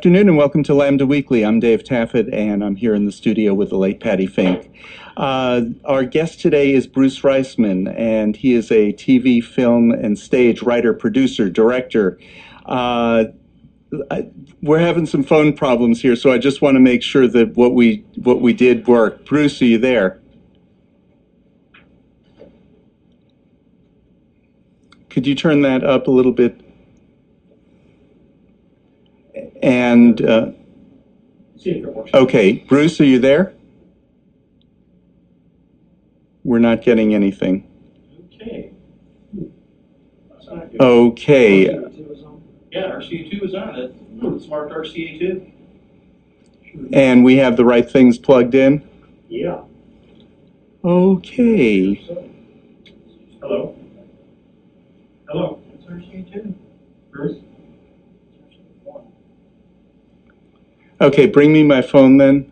afternoon and welcome to Lambda Weekly. I'm Dave Taffet and I'm here in the studio with the late Patty Fink. Uh, our guest today is Bruce Reisman and he is a TV, film, and stage writer, producer, director. Uh, I, we're having some phone problems here, so I just want to make sure that what we what we did worked. Bruce, are you there? Could you turn that up a little bit? And uh, See if it works. okay, Bruce, are you there? We're not getting anything. Okay. That's not good. Okay, Yeah, RCA two is on it. It's marked RCA two. and we have the right things plugged in. Yeah. Okay. Hello? It's RCA two. Bruce? Okay, bring me my phone then,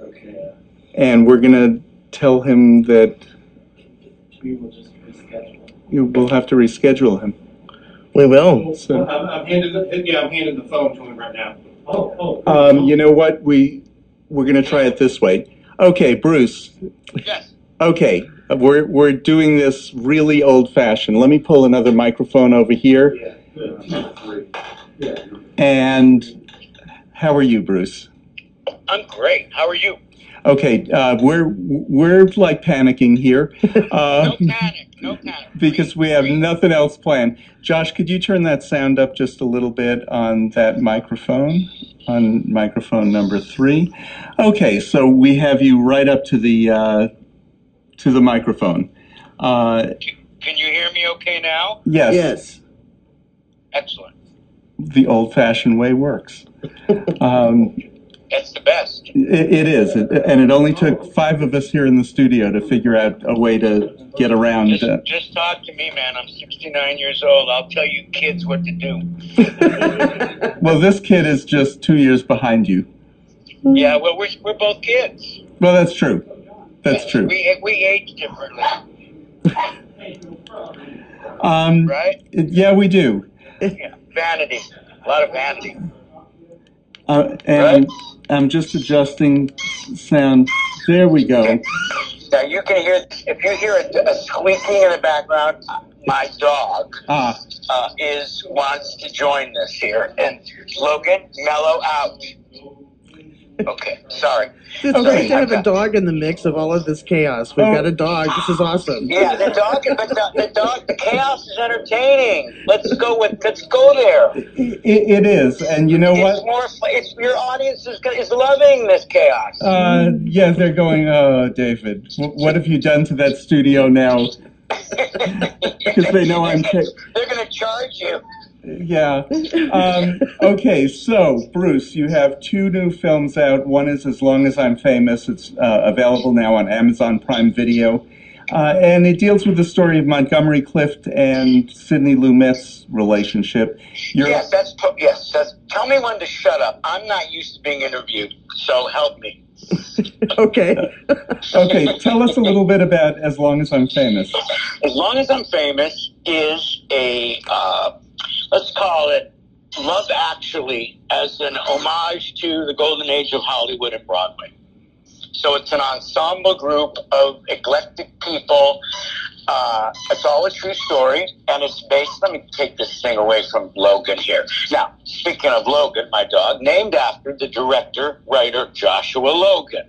Okay. and we're gonna tell him that We will just reschedule. you will have to reschedule him. We will. So- I'm, I'm handing the, yeah, I'm handing the phone to him right now. Oh, oh. Um, you know what? We we're gonna try it this way. Okay, Bruce. Yes. Okay, we're we're doing this really old fashioned. Let me pull another microphone over here. Yeah, good. Yeah. And how are you, Bruce? I'm great. How are you? Okay, uh, we're we're like panicking here uh, No panic. No panic. because we have nothing else planned. Josh, could you turn that sound up just a little bit on that microphone? On microphone number three. Okay, so we have you right up to the uh, to the microphone. Uh, Can you hear me okay now? yes, Yes. Excellent. The old-fashioned way works. Um, That's the best. it, it is, it, and it only took five of us here in the studio to figure out a way to get around. Just, Uh, just talk to me, man. I'm 69 years old. I'll tell you kids what to do. well, this kid is just two years behind you. Yeah, well, we're, we're both kids. Well, that's true. That's true. We, we age differently, Um, right? yeah, we do. Yeah. Vanity. A lot of vanity. Uh, and I'm just adjusting sound. There we go. Now, you can hear, if you hear a, a squeaking in the background, my dog Ah, uh, is wants to join this here. And Logan, mellow out. Okay, sorry. It's great to have a dog in the mix of all of this chaos. We've Oh. got a dog. This is awesome. Yeah, the dog, but the, the dog, the chaos is entertaining. Let's go with, let's go there. it, it is. And you know It's what? more, it's your audience is, is loving this chaos. Uh, yeah, they're going, oh, David, what have you done to that studio now? Because they know I'm. They're going to charge you. Yeah. Um, okay, so, Bruce, you have two new films out. One is As Long as I'm Famous. It's uh, available now on Amazon Prime Video. Uh, and it deals with the story of Montgomery Clift and Sidney Lumet's relationship. You're, Yes, that's po- yes. That's, tell me when to shut up. I'm not used to being interviewed, so help me. Okay. Okay, tell us a little bit about As Long as I'm Famous. As long as I'm famous is a uh, let's call it Love Actually as an homage to the golden age of Hollywood and Broadway. So it's an ensemble group of eclectic people. Uh, it's all a true story, and it's based. Let me take this thing away from Logan here. Now, speaking of Logan, my dog, named after the director, writer Joshua Logan.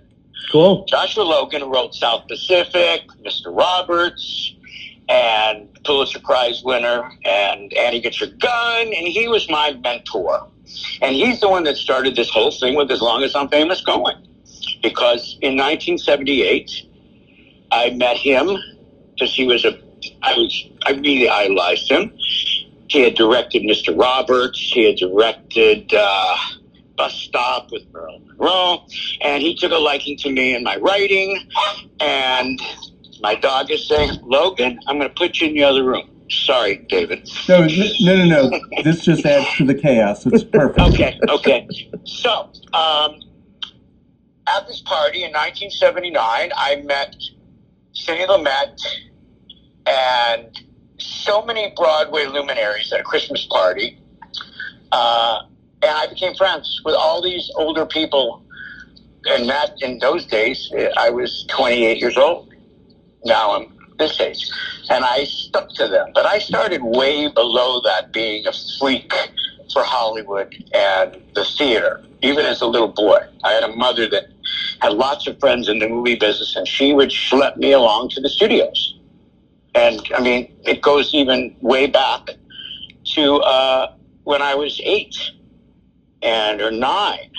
Cool. Joshua Logan wrote South Pacific, Mr. Roberts, and Pulitzer Prize winner, and Annie Gets Your Gun, and he was my mentor. And he's the one that started this whole thing with As Long as I'm Famous going. Because in 1978, I met him because he was a, I was, I really idolized him. He had directed Mr. Roberts. He had directed uh, Bus Stop with Marilyn Monroe and he took a liking to me and my writing. And my dog is saying, Logan, I'm going to put you in the other room. Sorry, David. No, no, no, no. This just adds to the chaos. It's perfect. Okay, okay. So, um, at this party in 1979, I met Sidney Lumet and so many Broadway luminaries at a Christmas party. Uh, and I became friends with all these older people. And that, in those days, I was 28 years old. Now I'm this age. And I stuck to them. But I started way below that, being a freak for Hollywood and the theater, even as a little boy. I had a mother that had lots of friends in the movie business, and she would schlep me along to the studios. And I mean, it goes even way back to uh, when I was eight and or nine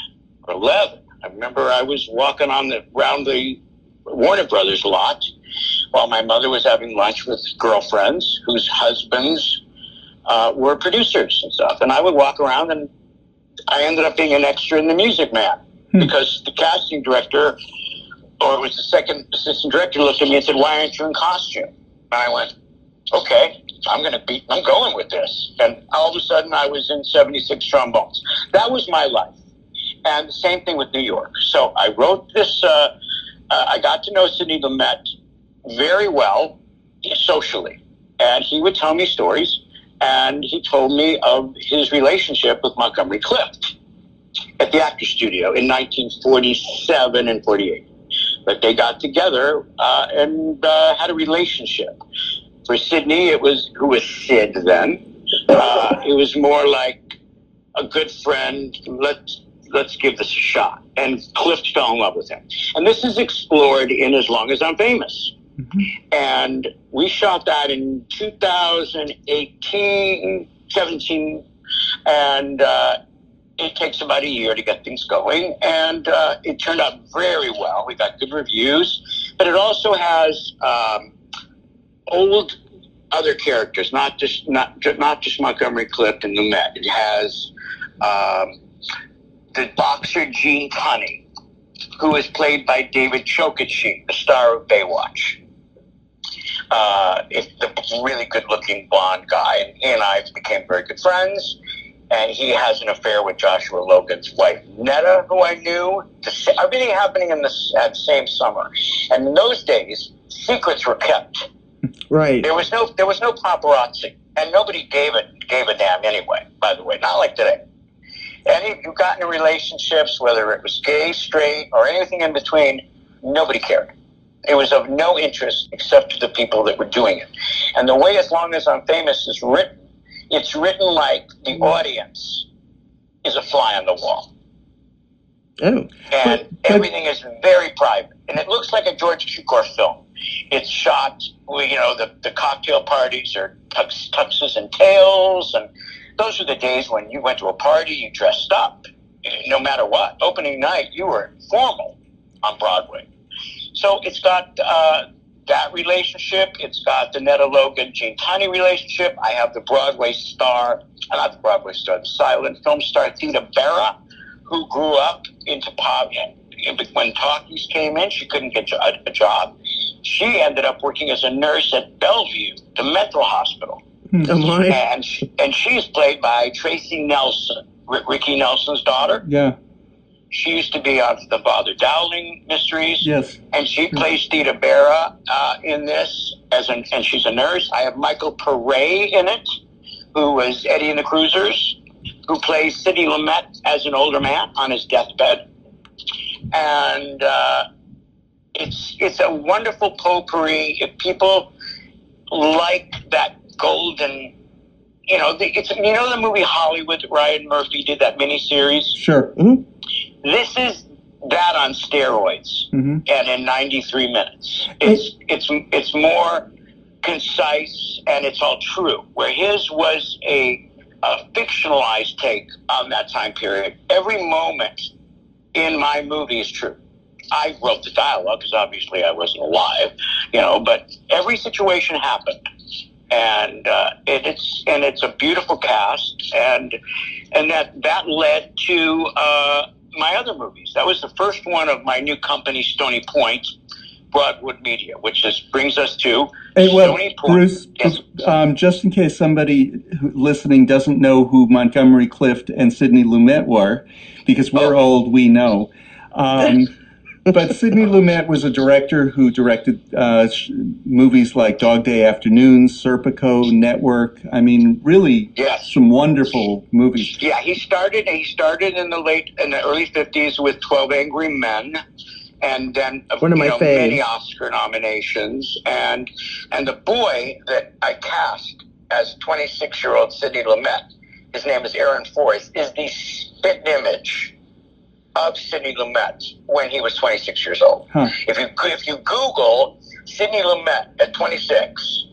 or eleven. I remember I was walking on the around the Warner Brothers lot while my mother was having lunch with girlfriends whose husbands uh, were producers and stuff. And I would walk around, and I ended up being an extra in The Music Man Hmm. because the casting director, or it was the second assistant director, looked at me and said, "Why aren't you in costume?" And I went, "Okay, I'm going to be. I'm going with this." And all of a sudden, I was in 76 trombones. That was my life. And the same thing with New York. So I wrote this. Uh, uh, I got to know Sidney Lumet very well socially, and he would tell me stories. And he told me of his relationship with Montgomery Clift at the Actors Studio in 1947 and 48. But they got together uh, and uh, had a relationship. For Sidney, it was who was Sid then. Uh, it was more like a good friend. Let's let's give this a shot. And Clift fell in love with him. And this is explored in As Long as I'm Famous. And we shot that in 2018, 17, and uh, it takes about a year to get things going. And uh, it turned out very well. We got good reviews, but it also has um, old other characters, not just not not just Montgomery Clift and Lumet. It has um, the boxer Gene Tunney, who is played by David Chokachi, the star of Baywatch. Uh, it's the really good-looking blonde guy, and he and I became very good friends. And he has an affair with Joshua Logan's wife, Nedda, who I knew. The, everything happening in the s- at same summer, and in those days, secrets were kept. Right. There was no there was no paparazzi, and nobody gave it gave a damn anyway. By the way, not like today. Any you got into relationships, whether it was gay, straight, or anything in between, nobody cared. It was of no interest except to the people that were doing it. And the way "As Long as I'm Famous" is written, it's written like the mm-hmm. audience is a fly on the wall Oh. and But- but- everything is very private. And it looks like a George Cukor film. It's shot, you know, the, the cocktail parties are tux, tuxes and tails, and those are the days when you went to a party, you dressed up, no matter what. Opening night, you were formal on Broadway. So it's got uh, that relationship. It's got the Nedda Logan Gene Tunney relationship. I have the Broadway star, uh, not the Broadway star, the silent film star Theda Bara, who grew up into pop. When talkies came in, she couldn't get a, job. She ended up working as a nurse at Bellevue, the mental hospital, Oh my. and and she's played by Tracy Nelson, Ricky Nelson's daughter. Yeah. She used to be on the Father Dowling mysteries Yes. and she plays Theda Bara uh, in this as an, and she's a nurse. I have Michael Paré in it, who was Eddie in the Cruisers, who plays Sidney Lumet as an older man on his deathbed, and uh, it's it's a wonderful potpourri. If people like that golden. You know, the, it's you know the movie Hollywood. Ryan Murphy did that miniseries. Sure. This is that on steroids hmm and in 93 minutes. It's it's it's more concise and it's all true. Where his was a, a fictionalized take on that time period. Every moment in my movie is true. I wrote the dialogue because obviously I wasn't alive, you know. But every situation happened, and uh, it, it's and it's a beautiful cast, and and that that led to uh, my other movies. That was the first one of my new company, Stony Point, Broadwood Media, which is brings us to Hey, well, Stony Point. Bruce, Yes. um, just in case somebody listening doesn't know who Montgomery Clift and Sidney Lumet were, because we're Oh. old, we know. Um, but Sidney Lumet was a director who directed uh, sh- movies like Dog Day Afternoon, Serpico, Network. I mean, really, Yes. some wonderful movies. Yeah, he started. He started in the late, in the early fifties with Twelve Angry Men, and then uh, One of my know, faves. many Oscar nominations. And and the boy that I cast as twenty six year old Sidney Lumet, his name is Aaron Forrest, is the spit image of Sidney Lumet when he was twenty six years old. Huh. If you if you Google Sidney Lumet at twenty six,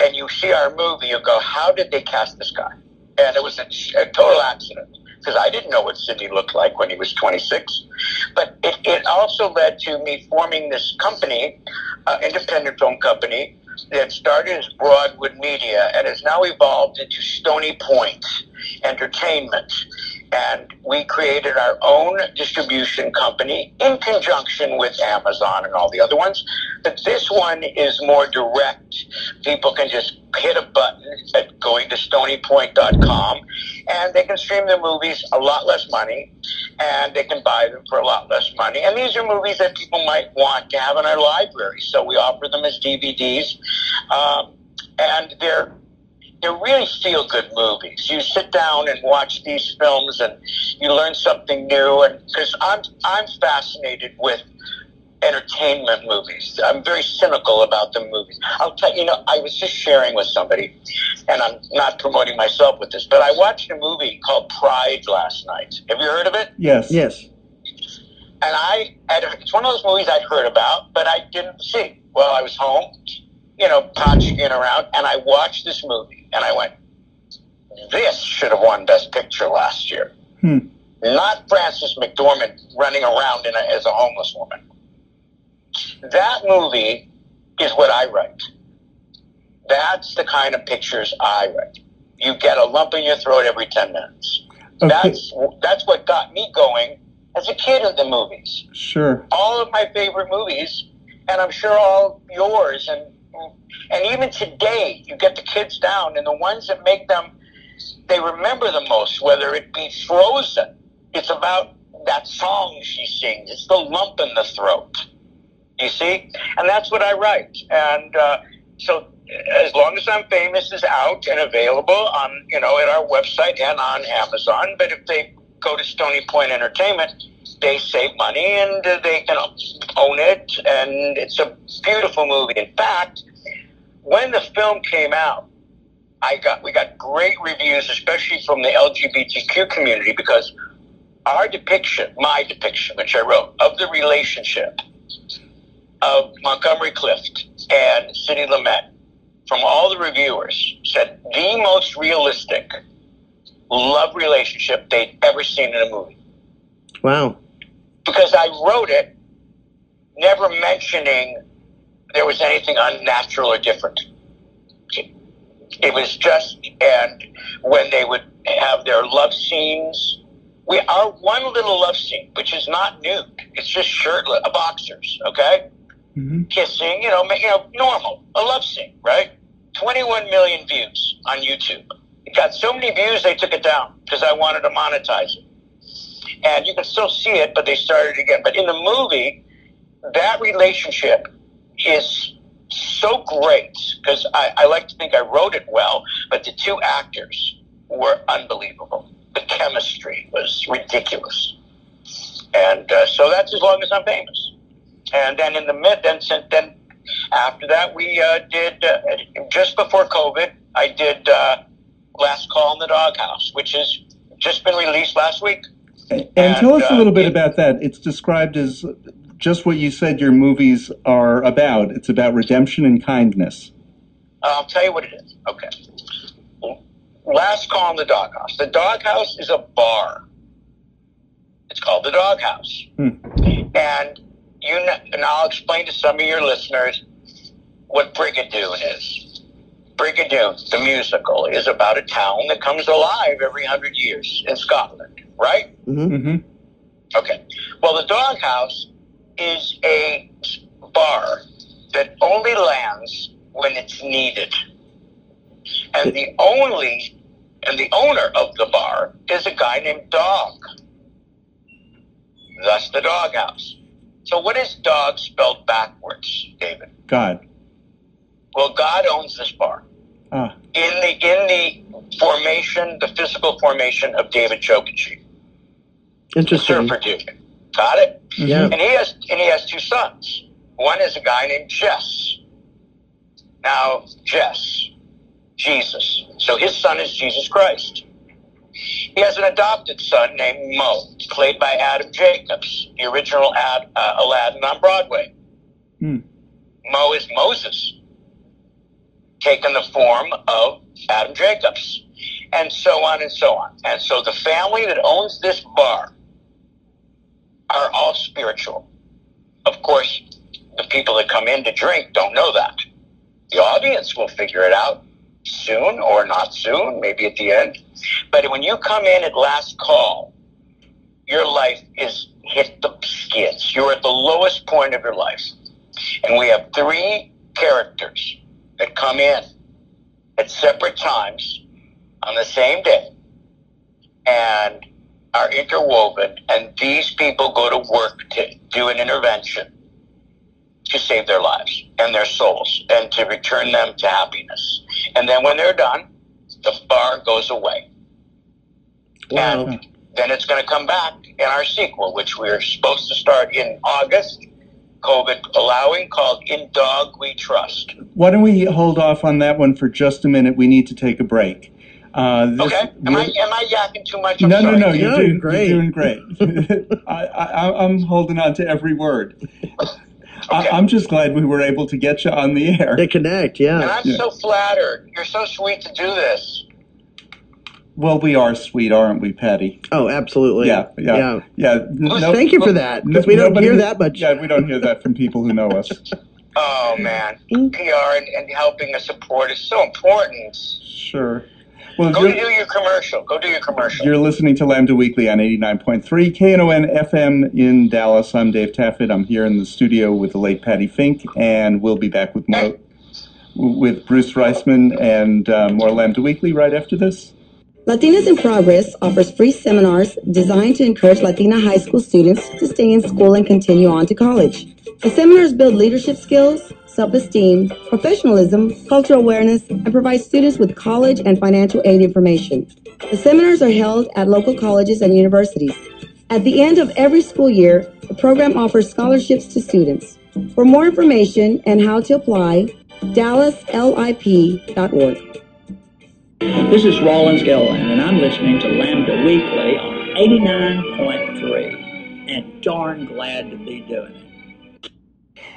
and you see our movie, you go, how did they cast this guy? And it was a, a total accident because I didn't know what Sidney looked like when he was 26. But it, it also led to me forming this company, uh, independent film company, that started as Broadwood Media and has now evolved into Stony Point Entertainment. And we created our own distribution company in conjunction with Amazon and all the other ones. But this one is more direct. People can just hit a button at going to stonypoint.com and they can stream their movies a lot less money and they can buy them for a lot less money. And these are movies that people might want to have in our library. So we offer them as DVDs. Um, and they're they're really feel good movies. You sit down and watch these films and you learn something new and because I'm I'm fascinated with entertainment movies. I'm very cynical about the movies. I'll tell you know, I was just sharing with somebody and I'm not promoting myself with this, but I watched a movie called Pride last night. Have you heard of it? Yes. Yes. and I had, it's one of those movies I'd heard about, but I didn't see. Well, I was home, you know, ponching around, and I watched this movie, and I went, "This should have won Best Picture last year." Hmm. Not Frances McDormand running around in a, as a homeless woman. That movie is what I write. That's the kind of pictures I write. You get a lump in your throat every ten minutes. Okay. That's that's what got me going as a kid in the movies Sure. all of my favorite movies, and I'm sure all yours, and and even today, you get the kids down, and the ones that make them, they remember the most. Whether it be Frozen, it's about that song she sings. It's the lump in the throat. You see, and that's what I write. And uh, so, as long as I'm famous is out and available on you know at our website and on Amazon. But if they go to Stony Point Entertainment, they save money and they can own it, and it's a beautiful movie. In fact, when the film came out, I got we got great reviews, especially from the LGBTQ community, because our depiction, my depiction, which I wrote, of the relationship of Montgomery Clift and Sidney Lumet, from all the reviewers, said the most realistic love relationship they'd ever seen in a movie Wow. Because I wrote it never mentioning there was anything unnatural or different. It was just, and when they would have their love scenes, we our one little love scene, which is not nude, it's just shirtless, boxers, okay, hmm kissing, you know, you know, normal, a love scene, right? Twenty-one million views on YouTube. It got so many views they took it down because I wanted to monetize it and you can still see it, but they started again. But in the movie, that relationship is so great because I, I like to think I wrote it well, but the two actors were unbelievable. The chemistry was ridiculous, and uh, so that's as long as I'm famous. And then in the mid, then since then after that, we uh, did uh, just before COVID. I did uh, Last Call in the Doghouse, which has just been released last week. And, And, tell us a uh, little bit it- about that. It's described as just what you said your movies are about. It's about redemption and kindness. I'll tell you what it is. Okay. Last call in the doghouse. The doghouse is a bar. It's called the doghouse. Hmm. And you know, and I'll explain to some of your listeners what Brigadoon is. Brigadoon, the musical, is about a town that comes alive every hundred years in Scotland, right? hmm hmm Okay. Well, the doghouse is a bar that only lands when it's needed. And the only and the owner of the bar is a guy named Dog. Thus the doghouse. So what is dog spelled backwards, David? God. Well, God owns this bar. Ah, In the in the formation, the physical formation of David Chokachi, the Interesting. surfer dude. Got it? Yeah. And he has and he has two sons. One is a guy named Jess. Now, Jess, Jesus. So his son is Jesus Christ. He has an adopted son named Mo, played by Adam Jacobs, the original Ad, uh, Aladdin on Broadway. Hmm. Mo is Moses, taken the form of Adam Jacobs, and so on and so on. And so the family that owns this bar are all spiritual. Of course, the people that come in to drink don't know that. The audience will figure it out soon or not soon, maybe at the end. But when you come in at last call, your life is hit the skids. You're at the lowest point of your life. And we have three characters that come in at separate times on the same day and are interwoven. And these people go to work to do an intervention to save their lives and their souls and to return them to happiness. And then when they're done, the bar goes away. Wow. And then it's going to come back in our sequel, which we're supposed to start in August, COVID allowing, called In Dog We Trust. why don't we hold off on that one for just a minute? We need to take a break. Uh, this- Okay? Am I, am I yakking too much? I'm no, no, sorry. no. You're, No, doing, you're great. You're doing great. I, I, I'm holding on to every word. I, Okay. I'm just glad we were able to get you on the air. They connect. And Yeah. I'm Yeah. so flattered. You're so sweet to do this. Well, we are sweet, aren't we, Patty? Oh, absolutely. Yeah, yeah, yeah. Who's- No- Thank you for that because we don't hear that much. Yeah, we don't hear that from people who know us. Oh, man. PR and, and helping us support is so important. Sure. Well, Go do your commercial. Go do your commercial. you're listening to Lambda Weekly on 89.3 KNON FM in Dallas. I'm Dave Taffet. I'm here in the studio with the late Patty Fink, and we'll be back with more with Bruce Reisman and uh, more Lambda Weekly right after this. Latinas in Progress offers free seminars designed to encourage Latina high school students to stay in school and continue on to college. The seminars build leadership skills, self-esteem, professionalism, cultural awareness, and provide students with college and financial aid information. The seminars are held at local colleges and universities. At the end of every school year, the program offers scholarships to students. For more information and how to apply, dallaslip.org. This is Rollins Gilliland, and I'm listening to Lambda Weekly on 89.3, and darn glad to be doing it.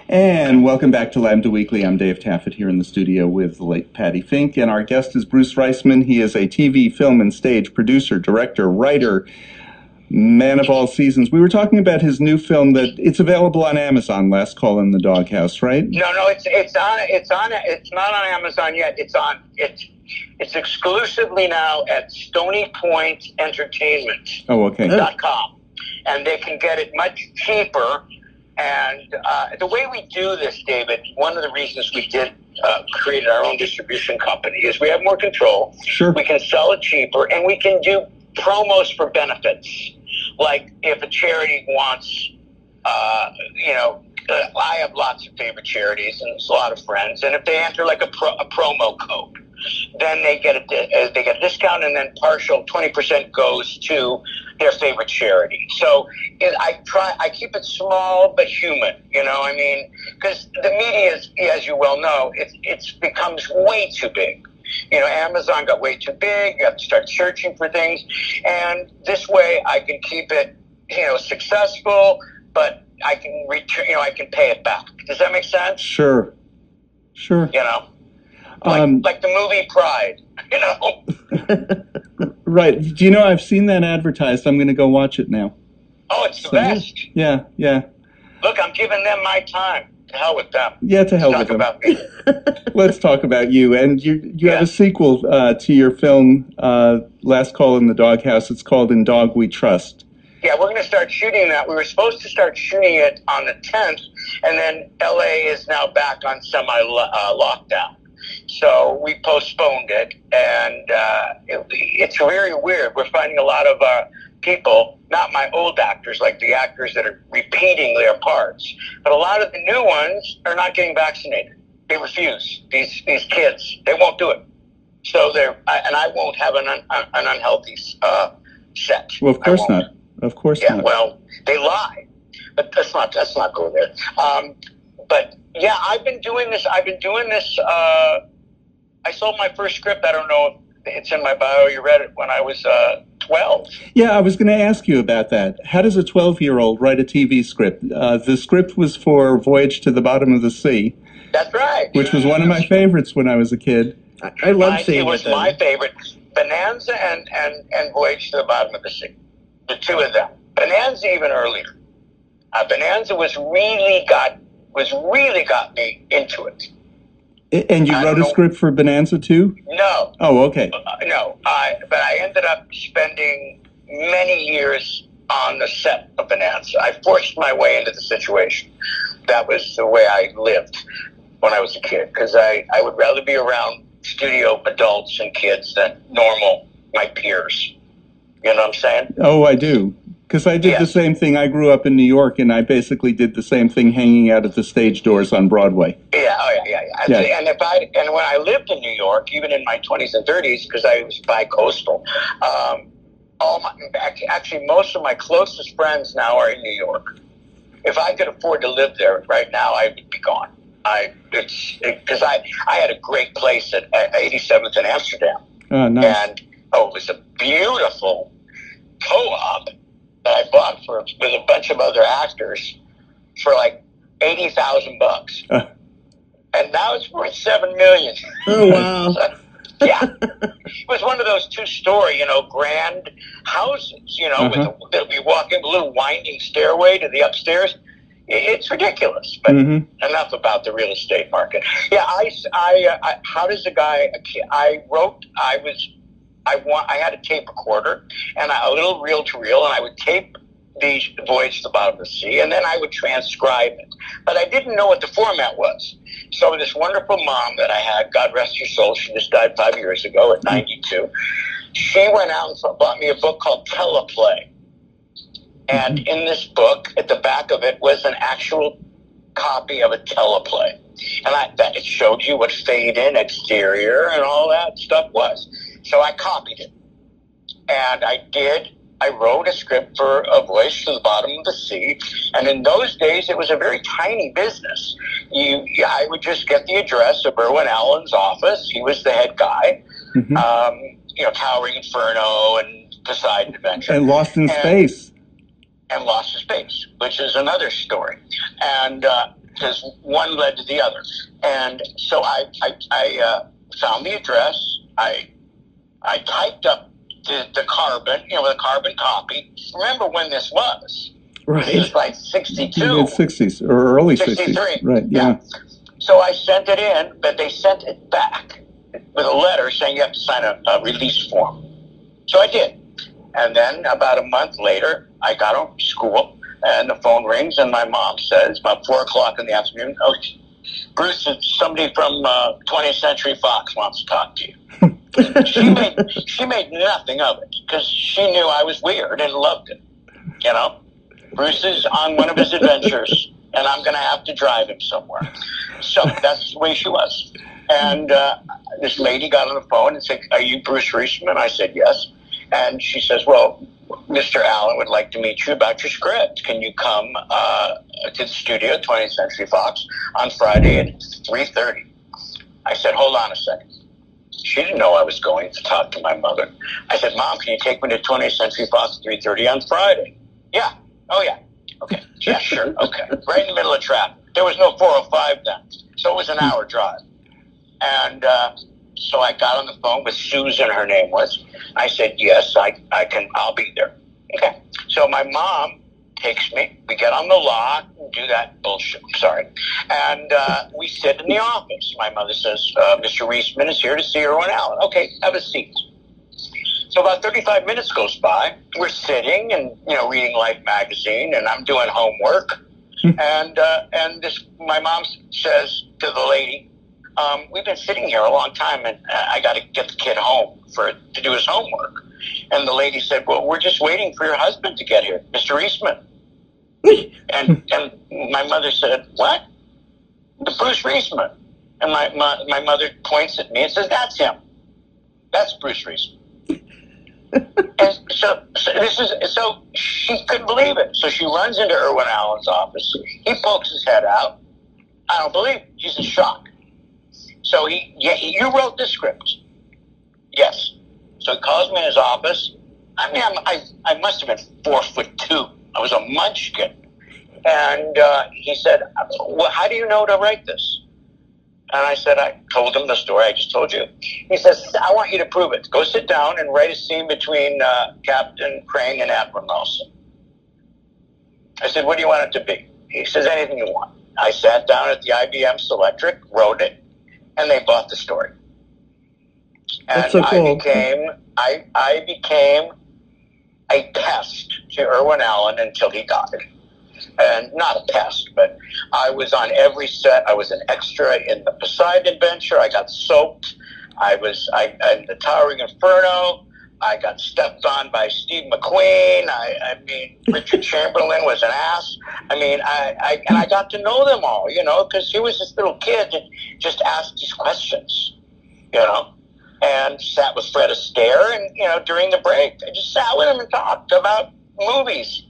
And welcome back to Lambda Weekly. I'm Dave Taffet here in the studio with the late Patty Fink, and our guest is Bruce Reisman. He is a TV, film, and stage producer, director, writer, man of all seasons. We were talking about his new film that it's available on Amazon. Last Call in the Doghouse, right? No, no, it's it's on it's on it's not on Amazon yet. It's on it's it's exclusively now at Stony Point Entertainment. Oh, okay. dot com, and they can get it much cheaper. And uh, the way we do this, David, one of the reasons we did uh, create our own distribution company is we have more control. Sure. We can sell it cheaper, and we can do promos for benefits. Like if a charity wants, uh, you know, uh, I have lots of favorite charities and there's a lot of friends, and if they enter like a, pro- a promo code, then they get a uh, they get a discount, and then partial twenty percent goes to their favorite charity. So it, I try I keep it small but human. You know, I mean, because the media, is, as you well know, it it's becomes way too big. You know, Amazon got way too big. You have to start searching for things, and this way I can keep it, you know, successful, but I can return. You know, I can pay it back. Does that make sense? Sure. Sure. You know, like Um, like the movie Pride. You know. right. Do you know I've seen that advertised? I'm going to go watch it now. Oh, it's the So- best. Yeah, yeah. Look, I'm giving them my time. To hell with them. Yeah, to hell Talk with them. about me. Let's talk about you. And you you have a sequel uh, to your film, uh, Last Call in the Doghouse. It's called In Dog We Trust. Yeah, we're going to start shooting that. We were supposed to start shooting it on the 10th, and then LA is now back on semi uh, lockdown. So we postponed it, and uh, it, it's very weird. We're finding a lot of uh, people, not my old actors, like the actors that are repeating their parts, but a lot of the new ones are not getting vaccinated. They refuse. These these kids, they won't do it. So they're, I, and I won't have an un, an unhealthy uh, set. Well, of course not. Of course Yeah, not. well, they lie, but let's not let's not go there. Um, but yeah, I've been doing this. I've been doing this. Uh, I sold my first script. I don't know if it's in my bio. You read it when I was uh, twelve. Yeah, I was going to ask you about that. How does a 12 year old write a TV script? Uh, the script was for Voyage to the Bottom of the Sea, That's right. which was one of my favorites when I was a kid. I, I love seeing it was then. my favorite. Bonanza and, and, and Voyage to the Bottom of the Sea. The two of them. Bonanza even earlier. Uh, Bonanza was really got was really got me into it. And you I wrote a script for Bonanza too? No, Oh, okay. uh, no. I but I ended up spending many years on the set of Bonanza. I forced my way into the situation. That was the way I lived when I was a kid because I, I would rather be around studio adults and kids than normal my peers. You know what I'm saying? Oh, I do. Because I did the same thing. I grew up in New York and I basically did the same thing hanging out at the stage doors on Broadway. Yeah, oh yeah, yeah, yeah. Yeah. And if I and when I lived in New York, even in my twenties and thirties, because I was bi-coastal, um, all my actually most of my closest friends now are in New York. If I could afford to live there right now, I would be gone. I it's because I I had a great place at eighty seventh in Amsterdam, Oh, nice. and oh, it was a beautiful co-op I bought for with a bunch of other actors for like eighty thousand bucks Uh, and now it's worth seven million. Oh wow! yeah, it was one of those two-story, you know, grand houses. You know, Uh-huh. with the, that we walk in a little winding stairway to the upstairs. It's ridiculous, but hmm enough about the real estate market. Yeah, I, I, uh, I how does a guy? I wrote. I was. I want. I had a tape recorder and a little reel to reel, and I would tape the voyage to the bottom of the sea, and then I would transcribe it. But I didn't know what the format was. So this wonderful mom that I had, God rest her soul, she just died five years ago at mm-hmm. 92. She went out and bought me a book called Teleplay. And mm-hmm. in this book, at the back of it was an actual copy of a teleplay. And I, that it showed you what fade in, exterior, and all that stuff was. So I copied it. And I did, I wrote a script for A Voyage to the Bottom of the Sea. And in those days, it was a very tiny business. You, I would just get the address of Irwin Allen's office. He was the head guy. hmm Um, you know, Towering Inferno and Poseidon Adventure And Lost in And- Space. and Lost in Space, which is another story. And because one led to the other, and so I I, I uh, found the address. I I typed up the, the carbon, you know, the carbon copy. Remember when this was? Right. was like sixty two. Mid 60s or early 60s. 63. Right, yeah. So I sent it in, but they sent it back with a letter saying you have to sign a, a release form. So I did. And then about a month later, I got home from school, and the phone rings, and my mom says, about 4 o'clock in the afternoon, oh, Bruce, somebody from uh, 20th Century Fox wants to talk to you. she made she made nothing of it because she knew I was weird and loved it. You know, Bruce is on one of his adventures, and I'm going to have to drive him somewhere. So that's the way she was. And uh, this lady got on the phone and said, "Are you Bruce Reisman?" I said, "Yes." And she says, "Well, Mr. Allen would like to meet you about your script. Can you come uh, to the studio, at 20th Century Fox, on Friday at 3:30?" I said, "Hold on a second. She didn't know I was going to talk to my mother. I said, Mom, can you take me to 20th Century Fox at 3.30 on Friday? Yeah. Oh, yeah. Okay. Yeah, sure. Okay. Right in the middle of traffic. There was no 405 then. So it was an hour drive. And uh, so I got on the phone with Susan, her name was. I said, yes, I, I can, I'll be there. Okay. So my mom takes me. We get on the lot and do that bullshit. I'm sorry. And uh, we sit in the office. My mother says, uh, Mr. Reisman is here to see Irwin Allen. Okay, have a seat. So about 35 minutes goes by. We're sitting and, you know, reading Life magazine, and I'm doing homework. and uh, and this, my mom says to the lady, um, we've been sitting here a long time, and uh, I got to get the kid home for to do his homework. And the lady said, well, we're just waiting for your husband to get here, Mr. Eastman. and, and my mother said, what? The Bruce Reisman. And my, my, my mother points at me and says, that's him. That's Bruce Reisman. and so, so this is so she couldn't believe it. So she runs into Irwin Allen's office. He pokes his head out. I don't believe it. He's in shock. So he, yeah, you wrote this script. Yes. So he calls me in his office. I mean, I'm, I, I must have been four foot two. I was a munchkin. And uh, he said, well, how do you know to write this? And I said, I told him the story I just told you. He says, I want you to prove it. Go sit down and write a scene between uh, Captain Crane and Admiral Nelson. I said, what do you want it to be? He says, anything you want. I sat down at the IBM Selectric, wrote it, and they bought the story. And That's so cool. I became, I, I became a pest to Irwin Allen until he died and not a pest, but I was on every set. I was an extra in the Poseidon Adventure. I got soaked. I was I in the Towering Inferno. I got stepped on by Steve McQueen. I, I mean, Richard Chamberlain was an ass. I mean, I, I and I got to know them all, you know, because he was this little kid that just asked these questions, you know, and sat with Fred Astaire, and you know, during the break, I just sat with him and talked about movies,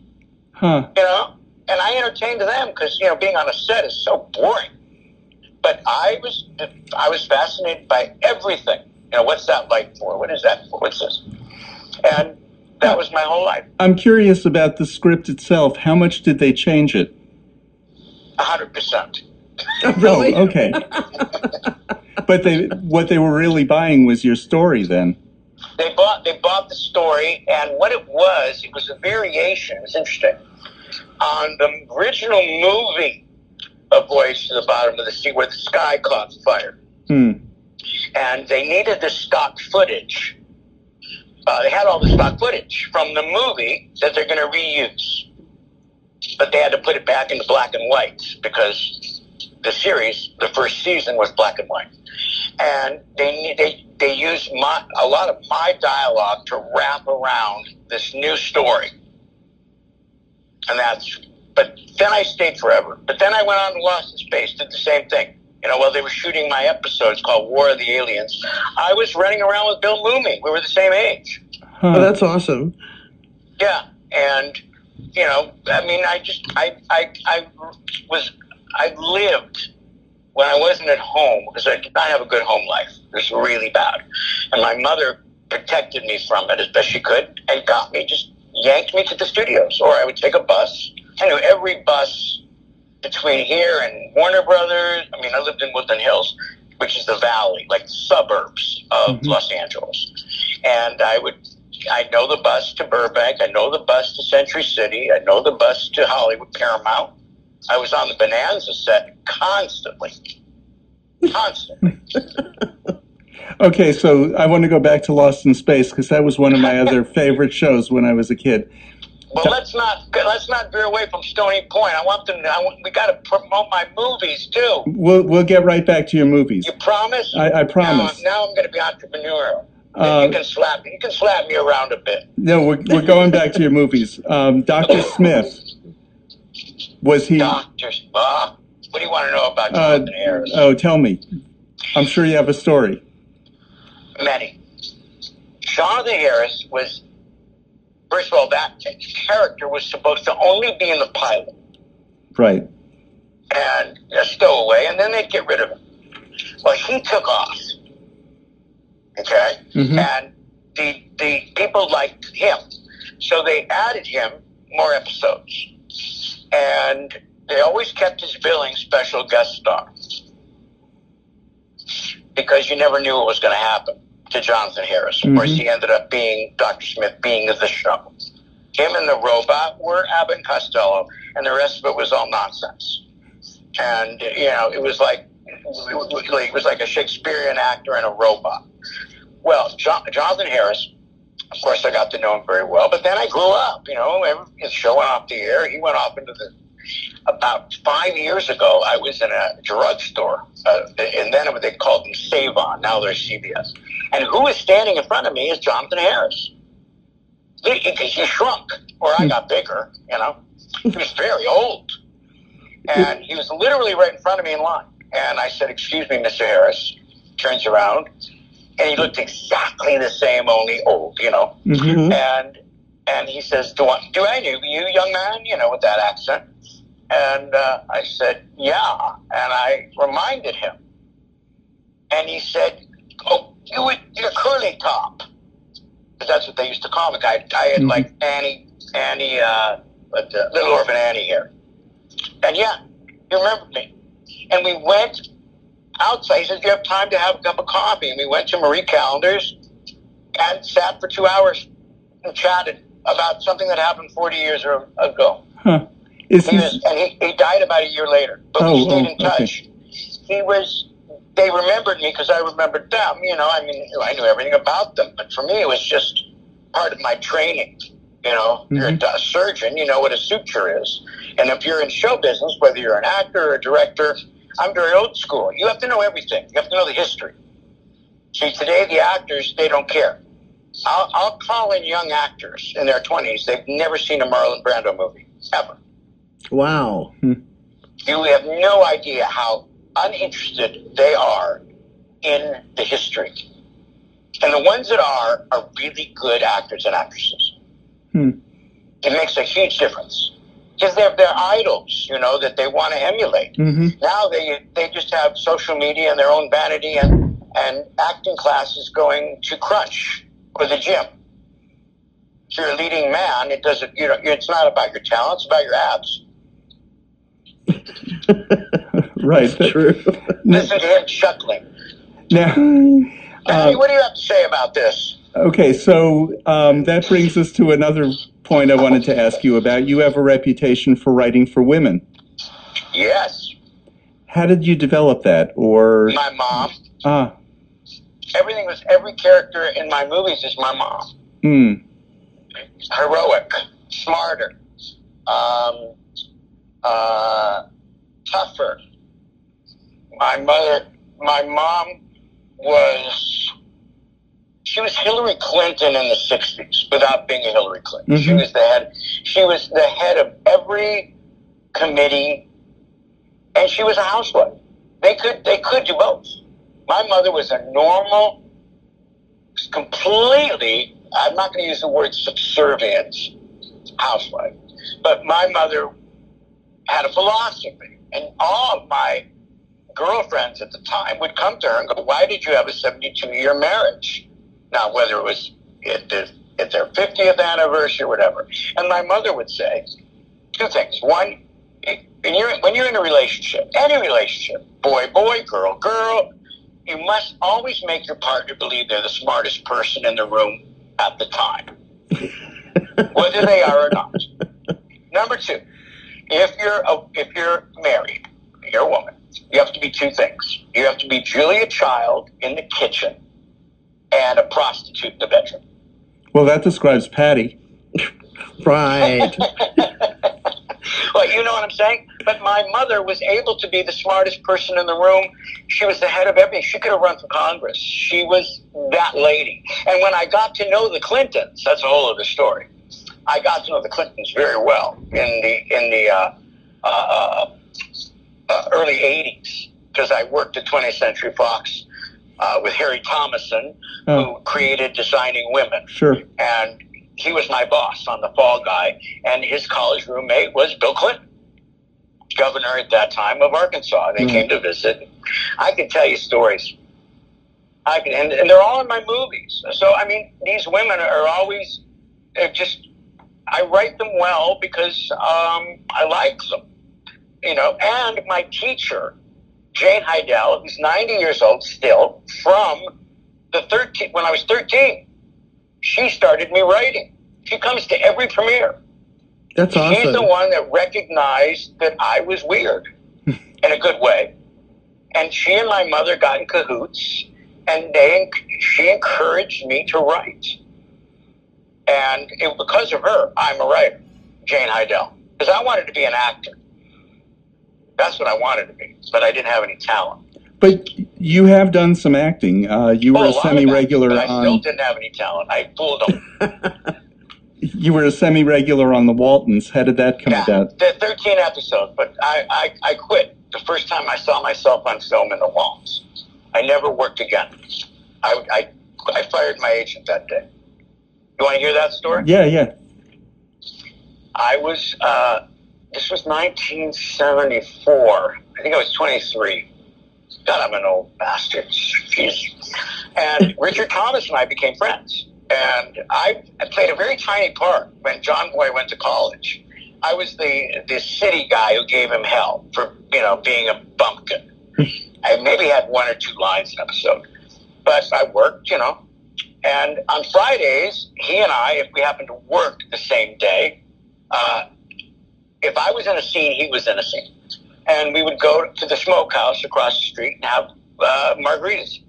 Huh. you know and I entertained them because you know being on a set is so boring. But I was I was fascinated by everything. You know, what's that like for? What is that for? What's this? And that was my whole life. I'm curious about the script itself. How much did they change it? A hundred percent. really? Oh, okay. but they what they were really buying was your story then. They bought they bought the story, and what it was, it was a variation. It's interesting on the original movie A Voyage to the Bottom of the Sea, where the sky caught fire. Hmm. And they needed the stock footage. Uh, they had all the stock footage from the movie that they're going to reuse. But they had to put it back into black and white because the series, the first season, was black and white. And they they they used my, a lot of my dialogue to wrap around this new story and that's. But then I stayed forever. But then I went on to Lost in Space, did the same thing. You know, while they were shooting my episodes called War of the Aliens, I was running around with Bill Mumy. We were the same age. Huh. Oh, that's awesome. Yeah, and you know, I mean, I just, I, I, I was, I lived when I wasn't at home because I did not have a good home life. It was really bad, and my mother protected me from it as best she could and got me just yanked me to the studios, or I would take a bus. I knew every bus between here and Warner Brothers. I mean, I lived in Woodland Hills, which is the valley, like suburbs of Mhm. Los Angeles. And I would, I know the bus to Burbank. I know the bus to Century City. I know the bus to Hollywood Paramount. I was on the Bonanza set constantly. Constantly. Okay, so I want to go back to Lost in Space because that was one of my other favorite shows when I was a kid. Well, let's not let's not veer away from Stony Point. I want them. I want, we got to promote my movies too. We'll we'll get right back to your movies. You promise? I, I promise. Now, now I'm going to be entrepreneurial. Uh, you can slap you can slap me around a bit. No, we're we're going back to your movies. Um, Doctor Smith was he? Doctor, uh, what do you want to know about Uh, Jonathan Harris? oh, tell me. I'm sure you have a story. Many. Jonathan Harris was, first of all, that character was supposed to only be in the pilot Right. and a stowaway, and then they'd get rid of him. Well, he took off. Okay? Mhm. And the, the people liked him. So they added him more episodes. And they always kept his billing special guest star. Because you never knew what was going to happen to Jonathan Harris. Of course, Mhm. he ended up being Dr. Smith, being the show. Him and the robot were Abbott and Costello, and the rest of it was all nonsense. And, you know, it was like, it was like a Shakespearean actor and a robot. Well, John, Jonathan Harris, of course, I got to know him very well, but then I grew up, you know, his show went off the air. He went off into the, about five years ago, I was in a drugstore, uh, and then they called them Save On. Now they're CVS. And who is standing in front of me is Jonathan Harris. he, he, shrunk, or I got bigger, you know. He was very old. And he was literally right in front of me in line. And I said, Excuse me, Mr. Harris. Turns around, and he looked exactly the same, only old, you know. Mhm. And and he says, "Do I do I know you, young man?" You know, with that accent. And uh, I said, "Yeah." And I reminded him, and he said, "Oh, you would, you're curly top," because that's what they used to call the guy. I had Mhm. like Annie, Annie, uh, but uh, Little Orphan Annie here. And yeah, he remembered me. And we went outside. He said, "Do you have time to have a cup of coffee?" And we went to Marie Callender's and sat for two hours and chatted about something that happened 40 years ago. Huh. Is He was, and he, he died about a year later, but Oh, we stayed oh, in touch. He was, they remembered me because I remembered them. You know, I mean, I knew everything about them, but for me, it was just part of my training. You know, you're a, mm-hmm. a surgeon, you know what a suture is. And if you're in show business, whether you're an actor or a director, I'm very old school. You have to know everything. You have to know the history. See, today the actors, they don't care. I'll, I'll call in young actors in their 20s. They've never seen a Marlon Brando movie, ever. Wow. Hmm. You have no idea how uninterested they are in the history. And the ones that are are really good actors and actresses. Hmm. It makes a huge difference. Because they're, they're idols, you know, that they want to emulate. hmm Now they they just have social media and their own vanity and, and acting classes going to crunch or the gym. If you're a leading man, it doesn't you know it's not about your talent, it's about your abs. Right. That- True. Listen to him chuckling. Now, Patty, uh, what do you have to say about this? okay, so um, that brings us to another point I wanted to ask you about. You have a reputation for writing for women. Yes, How did you develop that? Or my mom. ah, Everything was every character in my movies is my mom. hmm, Heroic, smarter, um, uh, tougher. My mother, my mom was. She was Hillary Clinton in the '60s without being a Hillary Clinton. She Mhm. was the head. She was the head of every committee, and she was a housewife. They could they could do both. My mother was a normal, completely. I'm not going to use the word subservient housewife, but my mother had a philosophy, and all of my girlfriends at the time would come to her and go, "Why did you have a 72 year marriage?" Now, whether it was at, the, at their 50th anniversary or whatever, and my mother would say two things: one, when you're when you're in a relationship, any relationship, boy, boy, girl, girl, you must always make your partner believe they're the smartest person in the room at the time, whether they are or not. Number two, if you're a, if you're married, you're a woman. You have to be two things. You have to be Julia Child in the kitchen and a prostitute in the bedroom. well, that describes Patty. Right. well, you know what I'm saying? But my mother was able to be the smartest person in the room. She was the head of everything. She could have run for Congress. She was that lady. And when I got to know the Clintons, that's a whole other story. I got to know the Clintons very well in the in the uh, uh, uh, early '80s because I worked at 20th Century Fox uh, with Harry Thomason, Oh. who created Designing Women Sure. and he was my boss on the Fall Guy, and his college roommate was Bill Clinton, governor at that time of Arkansas. They Mhm. came to visit. I could tell you stories. I can, and, and they're all in my movies. So I mean, these women are always just. I write them well because um, I like them, you know. And my teacher, Jane Heidel, who's 90 years old still, from the 13 when I was 13 she started me writing. She comes to every premiere. That's awesome. She's the one that recognized that I was weird in a good way. And she and my mother got in cahoots, and they she encouraged me to write. And it, because of her, I'm a writer, Jane Heidel, because I wanted to be an actor. That's what I wanted to be, but I didn't have any talent. But you have done some acting. Uh, you Oh, were a a semi-regular but I still didn't have any talent. I fooled them. You were a semi-regular on the Waltons. How did that come Yeah, about? the 13 episodes, but I, I, I quit the first time I saw myself on film in the Waltons. I never worked again. I, I, I fired my agent that day. You want to hear that story? Yeah, yeah. I was, uh, this was 1974. I think I was 23. God, I'm an old bastard. Jeez. And Richard Thomas and I became friends. And I, I played a very tiny part when John Boy went to college. I was the, the city guy who gave him hell for, you know, being a bumpkin. I maybe had one or two lines an episode. But I worked, you know. And on Fridays, he and I, if we happened to work the same day, uh, if I was in a scene, he was in a scene. And we would go to the smokehouse across the street and have uh, margaritas.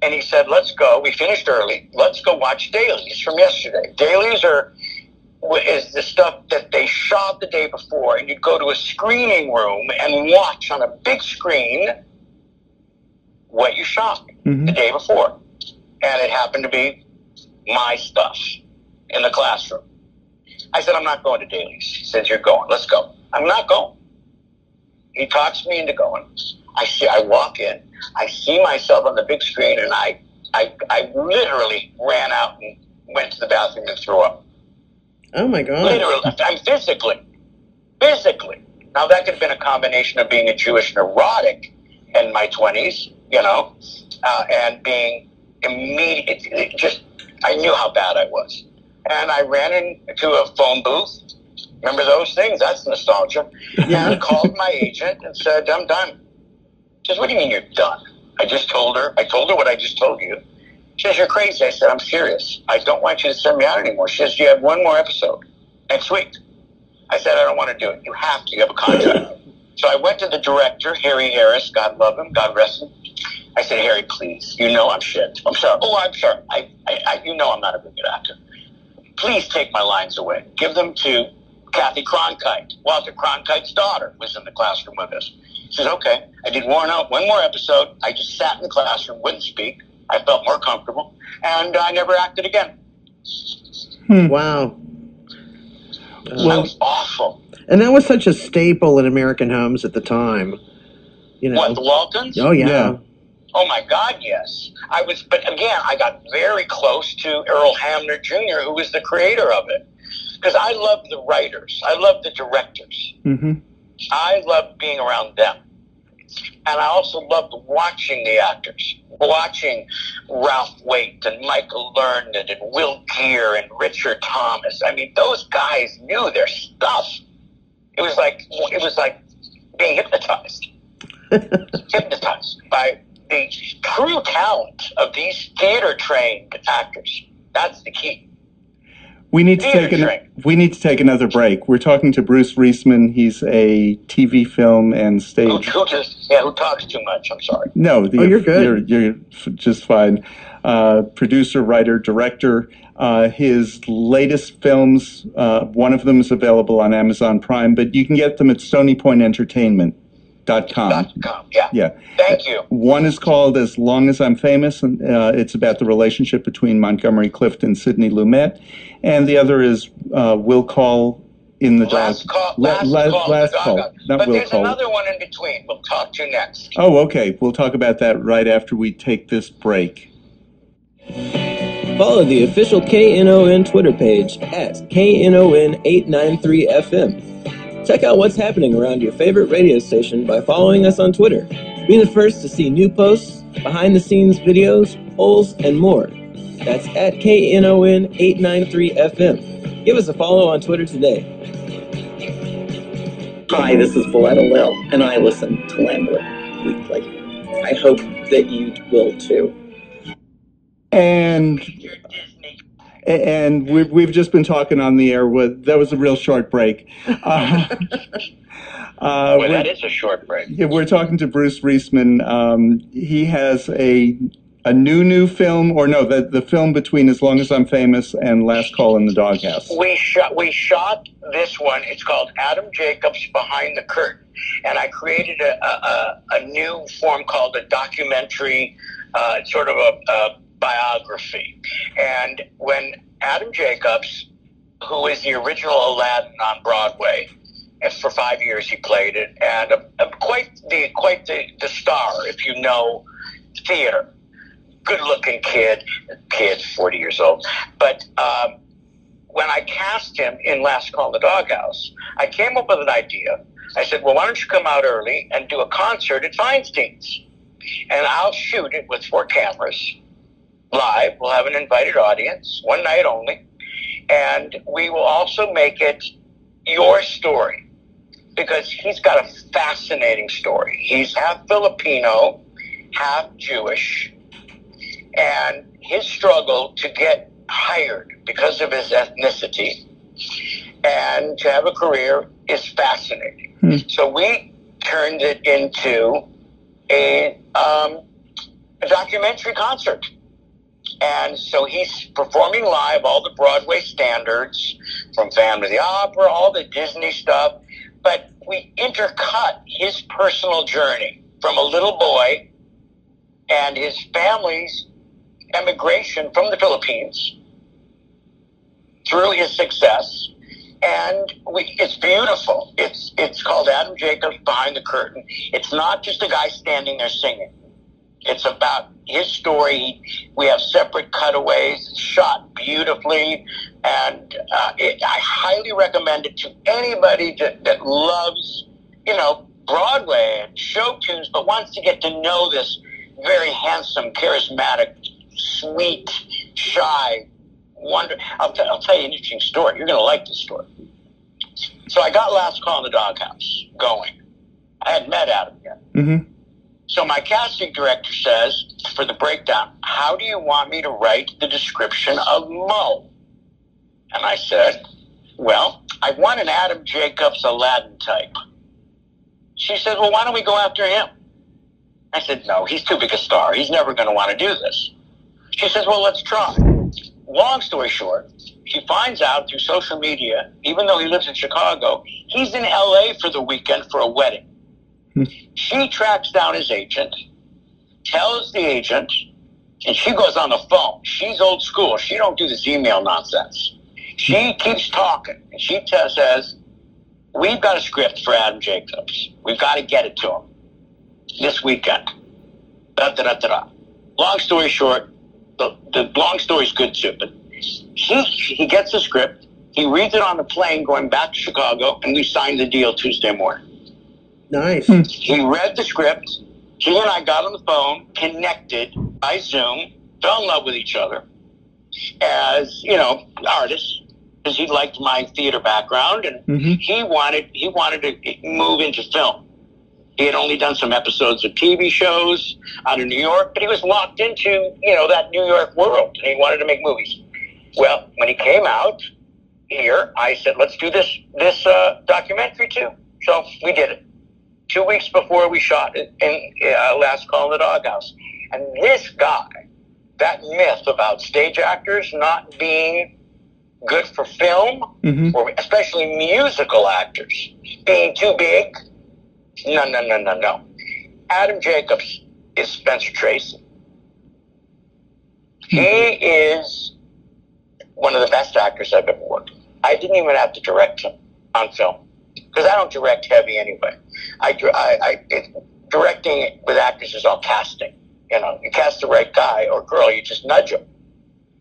And he said, let's go. We finished early. Let's go watch dailies from yesterday. Dailies are is the stuff that they shot the day before, and you'd go to a screening room and watch on a big screen what you shot Mhm. the day before. And it happened to be my stuff in the classroom. I said, I'm not going to dailies. He says, You're going. Let's go. I'm not going. He talks me into going. I see I walk in, I see myself on the big screen, and I I, I literally ran out and went to the bathroom and threw up. Oh my God. Literally, I'm physically, physically. Now that could have been a combination of being a Jewish neurotic in my twenties, you know, uh, and being immediate. It, it just, I knew how bad I was, and I ran into a phone booth. Remember those things? That's nostalgia. And I called my agent and said, "I'm done." She says, "What do you mean you're done?" I just told her. I told her what I just told you. She says, You're crazy. I said, I'm serious. I don't want you to send me out anymore. She says, You have one more episode next week. I said, I don't want to do it. You have to. You have a contract. so I went to the director, Harry Harris. God love him. God rest him. I said, Harry, please. You know I'm shit. I'm sorry. Oh, I'm sorry. I, I, I, you know I'm not a good actor. Please take my lines away. Give them to Kathy Cronkite. Walter Cronkite's daughter was in the classroom with us. She says, okay. I did one, one more episode. I just sat in the classroom, wouldn't speak. I felt more comfortable, and I never acted again. Hmm. Wow. that Well- was awful. And that was such a staple in American homes at the time. You know. What, the Waltons? Oh yeah. Yeah. Oh my God, yes. I was, but again, I got very close to Earl Hamner Jr., who was the creator of it. Because I love the writers, I love the directors, hmm I love being around them. And I also loved watching the actors, watching Ralph Waite and Michael Learned and Will Geer and Richard Thomas. I mean, those guys knew their stuff. It was like it was like being hypnotized, hypnotized by the true talent of these theater trained actors. That's the key. We need to Theater take an, we need to take another break. We're talking to Bruce Reisman. He's a TV, film, and stage. who just yeah, who talks too much? I'm sorry. No, the, Oh, you're good. You're, you're just fine. Uh, producer, writer, director. Uh, his latest films, uh, one of them is available on Amazon Prime, but you can get them at StonyPointEntertainment.com. Dot com. Yeah. Yeah. Thank you. One is called As Long as I'm Famous, and uh, it's about the relationship between Montgomery Clift and Sidney Lumet. And the other is uh, Will Call in the Last Dog. call. La- Last call. last call, dog. not but will there's call. another one in between. We'll talk to you next. Oh, okay. We'll talk about that right after we take this break. Follow the official KNON Twitter page at KNON893FM. Check out what's happening around your favorite radio station by following us on Twitter. Be the first to see new posts, behind the scenes videos, polls, and more. That's at KNON893FM. Give us a follow on Twitter today. Hi, this is Valletta Lil, and I listen to Lambda Weekly. I hope that you will too. And You're Disney. And we've, we've just been talking on the air with that was a real short break. Uh, uh, Boy, that is a short break. Yeah, we're talking to Bruce Reisman. Um, he has a a new new film, or no, the the film between As Long as I'm Famous and Last Call in the Doghouse. We shot. We shot this one. It's called Adam Jacobs Behind the Curtain, and I created a a, a, a new form called a documentary, uh, sort of a, a biography. And when Adam Jacobs who is the original Aladdin on Broadway. And for five years he played it, and uh, uh, quite the quite the, the star, if you know theater. Good-looking kid, kid, forty years old. But um, when I cast him in Last Call in the Doghouse, I came up with an idea. I said, "Well, why don't you come out early and do a concert at Feinstein's, and I'll shoot it with four cameras." Live. We'll have an invited audience, one night only. And we will also make it your story because he's got a fascinating story. He's half Filipino, half Jewish, and his struggle to get hired because of his ethnicity and to have a career is fascinating. Hmm. So we turned it into a, um, a documentary concert. And so he's performing live all the Broadway standards from Phantom of the Opera, all the Disney stuff. But we intercut his personal journey from a little boy and his family's emigration from the Philippines through his success. And we, it's beautiful. It's, it's called Adam Jacobs Behind the Curtain. It's not just a guy standing there singing. It's about his story. We have separate cutaways, shot beautifully, and uh, it, I highly recommend it to anybody that, that loves, you know, Broadway and show tunes, but wants to get to know this very handsome, charismatic, sweet, shy, wonder. I'll, t- I'll tell you an interesting story. You're going to like this story. So I got Last Call in the Doghouse going. I had met Adam yet. Mm-hmm. So my casting director says for the breakdown, how do you want me to write the description of Mo? And I said, well, I want an Adam Jacobs Aladdin type. She said, well, why don't we go after him? I said, no, he's too big a star. He's never going to want to do this. She says, well, let's try. Long story short, she finds out through social media, even though he lives in Chicago, he's in LA for the weekend for a wedding. Hmm. She tracks down his agent, tells the agent, and she goes on the phone. She's old school. She don't do this email nonsense. She keeps talking, and she t- says, "We've got a script for Adam Jacobs. We've got to get it to him this weekend." Da, da, da, da, da. Long story short, the, the long story's good too, but he he gets the script. He reads it on the plane going back to Chicago, and we signed the deal Tuesday morning. Nice. He read the script. He and I got on the phone, connected by Zoom, fell in love with each other as, you know, artists, because he liked my theater background and Mhm. he wanted he wanted to move into film. He had only done some episodes of TV shows out of New York, but he was locked into, you know, that New York world and he wanted to make movies. Well, when he came out here, I said, let's do this this uh, documentary too. So we did it two weeks before we shot it in uh, Last Call in the Doghouse. And this guy, that myth about stage actors not being good for film, Mm-hmm. or especially musical actors being too big, no, no, no, no, no. Adam Jacobs is Spencer Tracy. He is one of the best actors I've ever worked with. I didn't even have to direct him on film because I don't direct heavy anyway. I, I, I it, directing with actors is all casting. You know, you cast the right guy or girl, you just nudge them.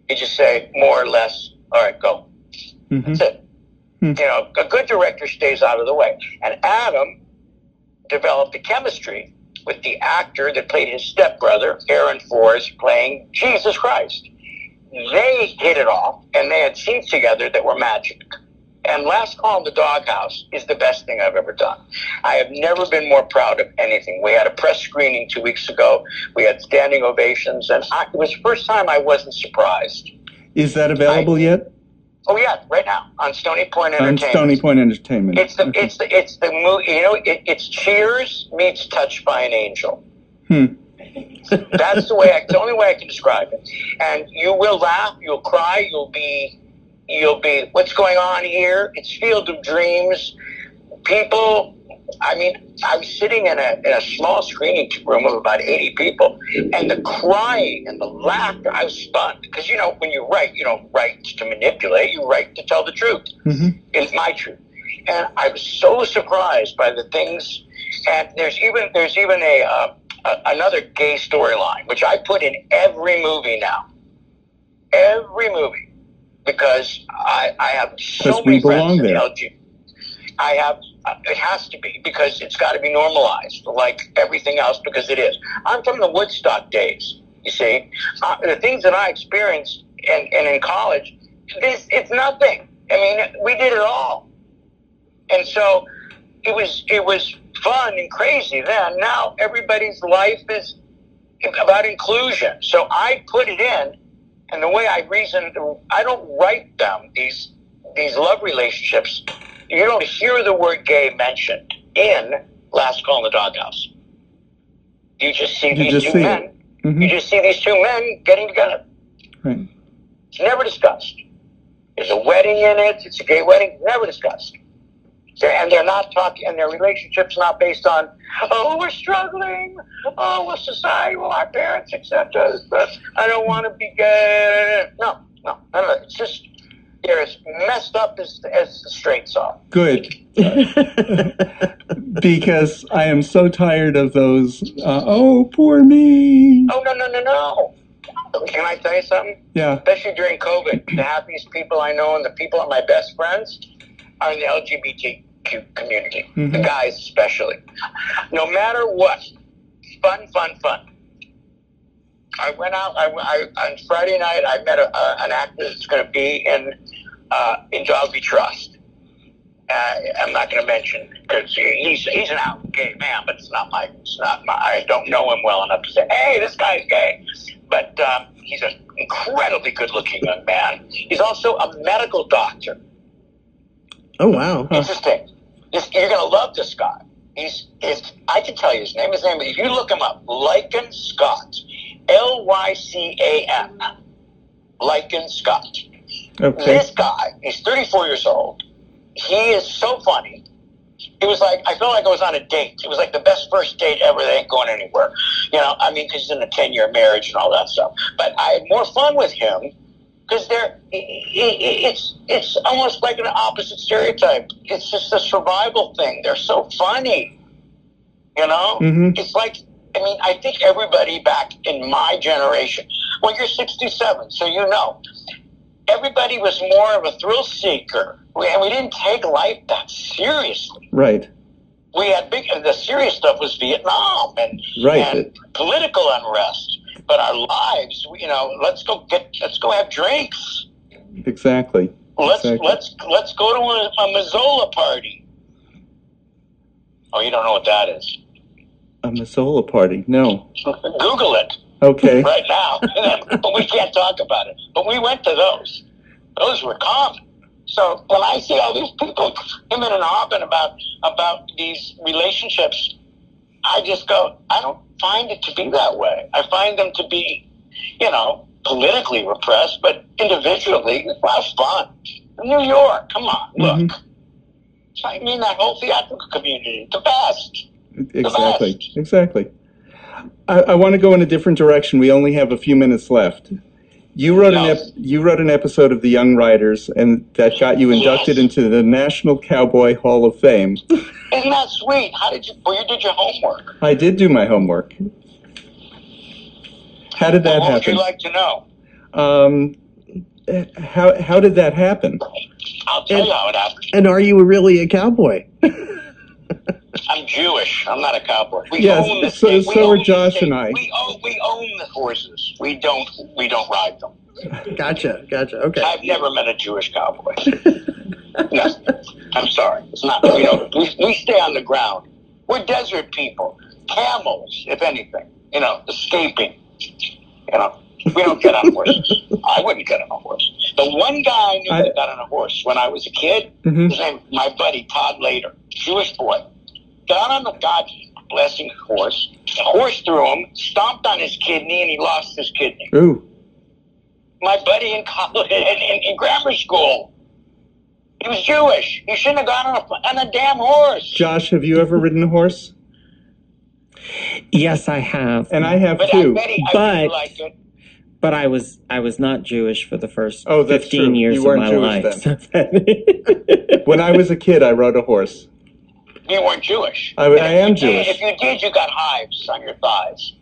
You just say more or less, all right, go. Mm-hmm. That's it. Hmm. You know, a good director stays out of the way. And Adam developed a chemistry with the actor that played his stepbrother, Aaron Forrest, playing Jesus Christ. They hit it off, and they had scenes together that were magic. And Last Call in the Doghouse is the best thing I've ever done. I have never been more proud of anything. We had a press screening two weeks ago. We had standing ovations, and I, it was the first time I wasn't surprised. Is that available yet? Oh yeah, right now on Stony Point Entertainment. On. Stony Point Entertainment. It's the Okay. it's the it's the movie. You know, it, it's Cheers meets Touched by an Angel. Hmm. That's the way. I, the only way I can describe it. And you will laugh, you'll cry, you'll be, you'll be. What's going on here? It's Field of Dreams. People I mean, I'm sitting in a, in a small screening room of about 80 people, and the crying and the laughter, I was stunned. Because, you know, when you write, you don't write to manipulate, you write to tell the truth. Mhm. It's my truth. And I was so surprised by the things, and there's even, there's even a, uh, a another gay storyline, which I put in every movie now. Every movie. Because I, I have so many friends belong in. LG. I have, uh, it has to be because it's got to be normalized like everything else because it is. I'm from the Woodstock days, you see. Uh, the things that I experienced and, and in college, this, it's nothing. I mean, we did it all. And so it was, it was fun and crazy then. Now everybody's life is about inclusion. So I put it in and the way I reason, I don't write them, these, these love relationships you don't hear the word gay mentioned in Last Call in the Doghouse. You just see You these just two see men. Mhm. You just see these two men getting together. Right. It's never discussed. There's a wedding in it. It's a gay wedding. Never discussed. They're, and they're not talking, and their relationship's not based on, oh, we're struggling. Oh, well, society, well, our parents accept us, but I don't want to be gay. No, no, of that. It's just, they're as messed up as, as the straights are. Good. because I am so tired of those. Uh, oh, poor me. Oh, no, no, no, no. Can I tell you something? Yeah. Especially during COVID, the happiest people I know and the people are my best friends are in the LGBTQ community. The Mhm. guys, especially. No matter what, fun, fun, fun. I went out I, I, on Friday night. I met a, uh, an actor that's going to be in uh, in Dog We Trust. Uh, I'm not going to mention because he's he's an out gay man, but it's not my it's not my. I don't know him well enough to say, hey, this guy's gay. But um, he's an incredibly good-looking young man. He's also a medical doctor. Oh wow. Huh. Interesting. This, you're going to love this guy. He's, he's, I can tell you his name. His name, if you look him up, Lycan Scott. L Y C A N. Lycan Scott. Okay. This guy, he's 34 years old. He is so funny. It was like, I felt like I was on a date. It was like the best first date ever. They ain't going anywhere. You know, I mean, because he's in a 10 year marriage and all that stuff. But I had more fun with him because they're, it's, it's almost like an opposite stereotype. It's just a survival thing. They're so funny. You know? Mhm. It's like, I mean, I think everybody back in my generation, well, you're 67, so you know, everybody was more of a thrill seeker. We, and we didn't take life that seriously. Right. We had big, the serious stuff was Vietnam and, Right. and political unrest. But our lives, you know, let's go get, let's go have drinks. Exactly. Let's Exactly. let's let's go to a, a Mazola party. Oh, you don't know what that is? A Mazola party. No. Google it. Okay. right now. but we can't talk about it. But we went to those. Those were common. So when I see all these people him and hopping about about these relationships, I just go, I don't find it to be that way. I find them to be, you know, politically repressed, but individually, well, fun. New York, come on, look. Mhm. I mean, that whole theatrical community, the best. Exactly. best. Exactly. I, I want to go in a different direction. We only have a few minutes left. You wrote an ep- you wrote an episode of The Young Riders, and that got you inducted Yes. into the National Cowboy Hall of Fame. Isn't that sweet? How did you, well, you did your homework. I did do my homework. How did that happen? what would you like to know? um, how how did that happen? I'll tell And- you how it happened. And are you really a cowboy? I'm Jewish. I'm not a cowboy. We Yes, own the so- state. We are Josh state. and I. We own we own the horses. We don't we don't ride them. Gotcha, gotcha. Okay. I've never met a Jewish cowboy. no, I'm sorry. It's not. We don't. We, we stay on the ground. We're desert people. Camels, if anything. You know, escaping. You know, we don't get on horses. I wouldn't get on a horse. The one guy I knew I- that got on a horse when I was a kid hmm his name, my buddy Todd Later, Jewish boy, got on the God blessing horse. The horse threw him, stomped on his kidney, and he lost his kidney. Ooh. My buddy in college, in, in, in grammar school. He was Jewish. He shouldn't have gone on a, on a damn horse. Josh, have you ever ridden a horse? Yes, I have. And I have But I too. bet he, I But- really liked it. But I was I was not Jewish for the first Oh, that's 15 true. years You of my Jewish life. When I was a kid, I rode a horse. You weren't Jewish. I- I am you did- Jewish. If you did, you got hives on your thighs.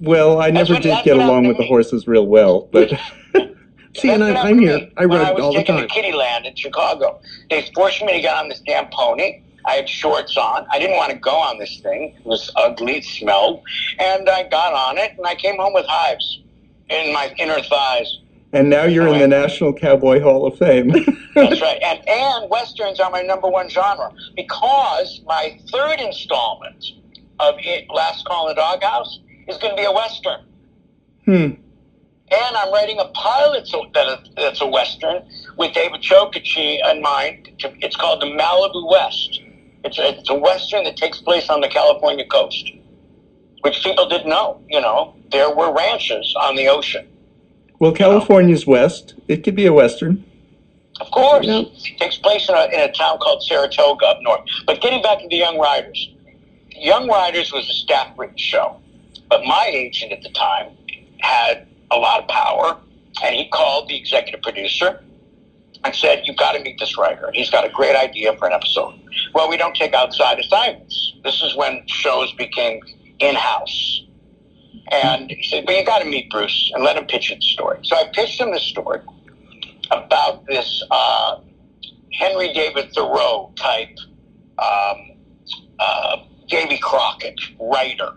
Well, I never what- did get along with to the horses real well, but See, and That's what I, I'm happened to here. me I when rode I was all the taken time. to Kiddieland in Chicago. They forced me to get on this damn pony. I had shorts on. I didn't want to go on this thing. It was ugly. It smelled. And I got on it, and I came home with hives in my inner thighs. and now you're in the National Cowboy Hall of Fame. That's right. And and westerns are my number one genre because my third installment of it, Last Call in the Doghouse is going to be a western. hmm. And I'm writing a pilot that's a western with David Chokachi in mind. It's called the Malibu West. It's a, it's a western that takes place on the California coast, which people didn't know. You know, there were ranches on the ocean. Well, California's west. It could be a western. Of course, Yep. it takes place in a, in a town called Saratoga up north. But getting back to the Young Riders, Young Riders was a staff-written show, but my agent at the time had a lot of power, and he called the executive producer and said, "You've got to meet this writer. He's got a great idea for an episode." Well, we don't take outside assignments. This is when shows became in-house. And he said, "Well, you got to meet Bruce and let him pitch you the story." So I pitched him the story about this uh, Henry David Thoreau type um, uh, Davy Crockett writer,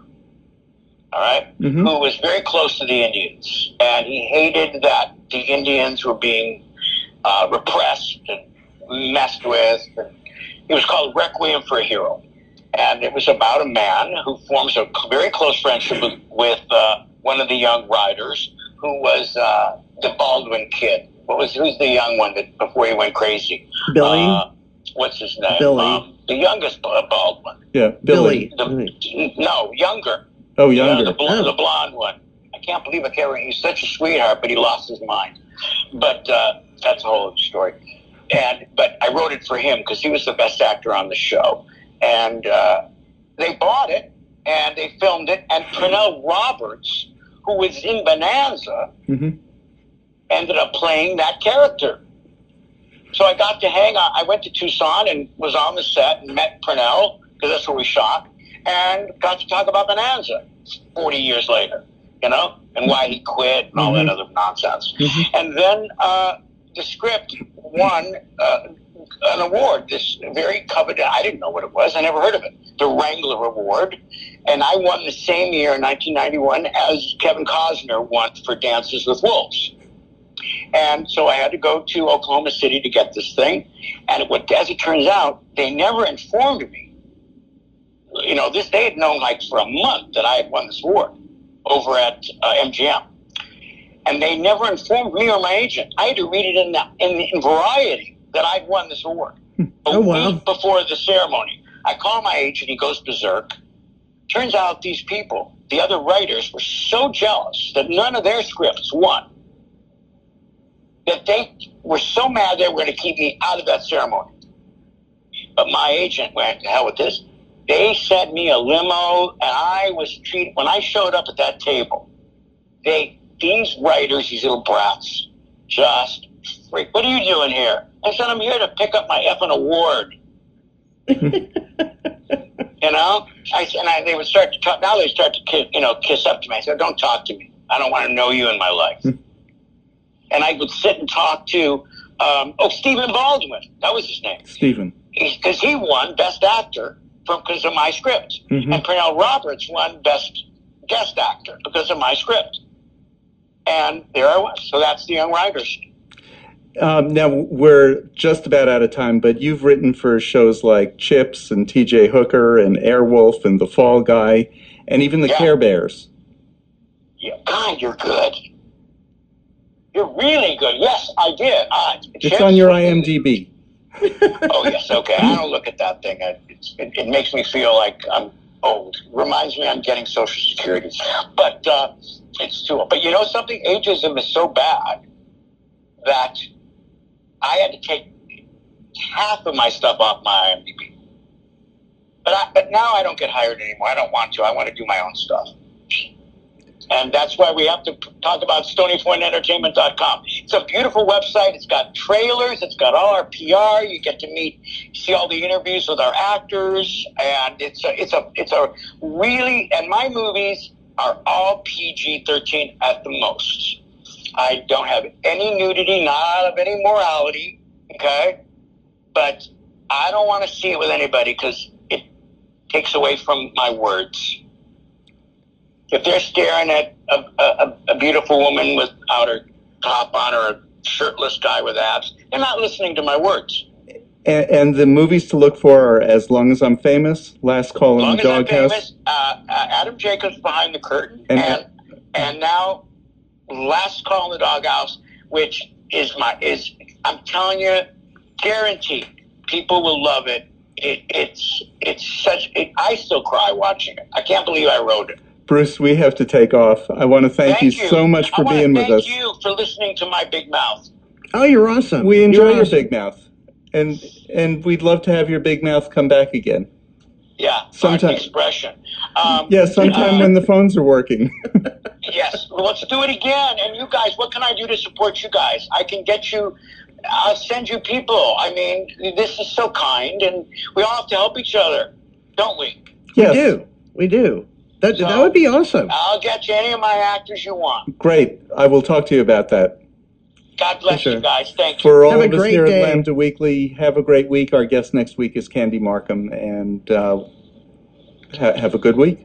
all right, hmm who was very close to the Indians, and he hated that the Indians were being uh, repressed and messed with. And it was called Requiem for a Hero, and it was about a man who forms a very close friendship with, with uh, one of the young riders, who was uh, the Baldwin kid. What was who's the young one that before he went crazy? Billy. Uh, what's his name? Billy. Um, the youngest uh, Baldwin. Yeah, Billy. Billy. The, no, younger. Oh, Yeah, younger. the, bl- Oh. the blonde one. I can't believe I can't. He's such a sweetheart, but he lost his mind. But uh, that's a whole other story. And but I wrote it for him because he was the best actor on the show, and uh, they bought it and they filmed it. And Pernell Roberts, who was in Bonanza, hmm ended up playing that character. So I got to hang on. I went to Tucson and was on the set and met Pernell because that's where we shot, and got to talk about Bonanza 40 years later, you know, and why he quit and all that other nonsense. Mhm. And then uh, the script won uh, an award, this very coveted, I didn't know what it was, I never heard of it, the Wrangler Award. And I won the same year, 1991, as Kevin Costner won for Dances with Wolves. And so I had to go to Oklahoma City to get this thing. And what, as it turns out, they never informed me. You know, this they had known like for a month that I had won this award over at uh, MGM, and they never informed me or my agent. I had to read it in the, in, in Variety that I'd won this award oh, a Oh, wow. week before the ceremony. I call my agent. He goes berserk. Turns out these people, the other writers, were so jealous that none of their scripts won that they were so mad they were going to keep me out of that ceremony. But my agent went, to hell with this. They sent me a limo, and I was treated, when I showed up at that table, they, these writers, these little brats, just freak. What are you doing here? I said, I'm here to pick up my effing award. you know? I, and I, they would start to talk, now they start to, kiss, you know, kiss up to me. I said, don't talk to me. I don't want to know you in my life and I would sit and talk to, um, oh, Stephen Baldwin. That was his name. Stephen. Because he won Best Actor because of my script. Mhm. And Pernell Roberts won Best Guest Actor because of my script. And there I was. So that's the Young Riders. Um, now we're just about out of time, but you've written for shows like Chips and T.J. Hooker and Airwolf and The Fall Guy, and even the Yeah. Care Bears. Yeah, God, you're good. You're really good. Yes, I did. Uh, It's Chips- on your IMDb. oh yes, okay. I don't look at that thing. I- it, it makes me feel like I'm old. Reminds me I'm getting Social Security, but uh, it's too. But you know something? Ageism is so bad that I had to take half of my stuff off my IMDb. But I, but now I don't get hired anymore. I don't want to. I want to do my own stuff. And that's why we have to talk about stonypointentertainment.com. It's a beautiful website. It's got trailers. It's got all our PR. You get to meet, see all the interviews with our actors, and it's a, it's a, it's a really. And my movies are all PG-13 at the most. I don't have any nudity, not out of any morality. Okay, but I don't want to see it with anybody because it takes away from my words if they're staring at a, a, a beautiful woman without her top on or a shirtless guy with abs, they're not listening to my words. And, and the movies to look for are As Long as I'm Famous, Last Call As in long the as I'm Doghouse. famous, uh, uh, Adam Jacobs behind the curtain, And- and and, now Last Call in the Doghouse, which is my is I'm telling you, guaranteed, people will love it. It, it's it's such. It, I still cry watching it. I can't believe I wrote it. Bruce, we have to take off. I want to thank, you, so much for I wanna being with us. thank you for listening to my big mouth. Oh, you're awesome. We enjoy You're your awesome. big mouth, and and we'd love to have your big mouth come back again. Yeah, Sometime- expression. Um, Yeah, sometime uh, when the phones are working. Yes, well, let's do it again. And you guys, what can I do to support you guys? I can get you. I'll send you people. I mean, this is so kind, and we all have to help each other, don't we? We do. We do. That, So- that would be awesome. I'll get you any of my actors you want. great. I will talk to you about that. God bless Sure. you guys. Thank you. For all Have a of us here day. at Lambda Weekly, have a great week. Our guest next week is Candy Markham, and uh, ha- have a good week.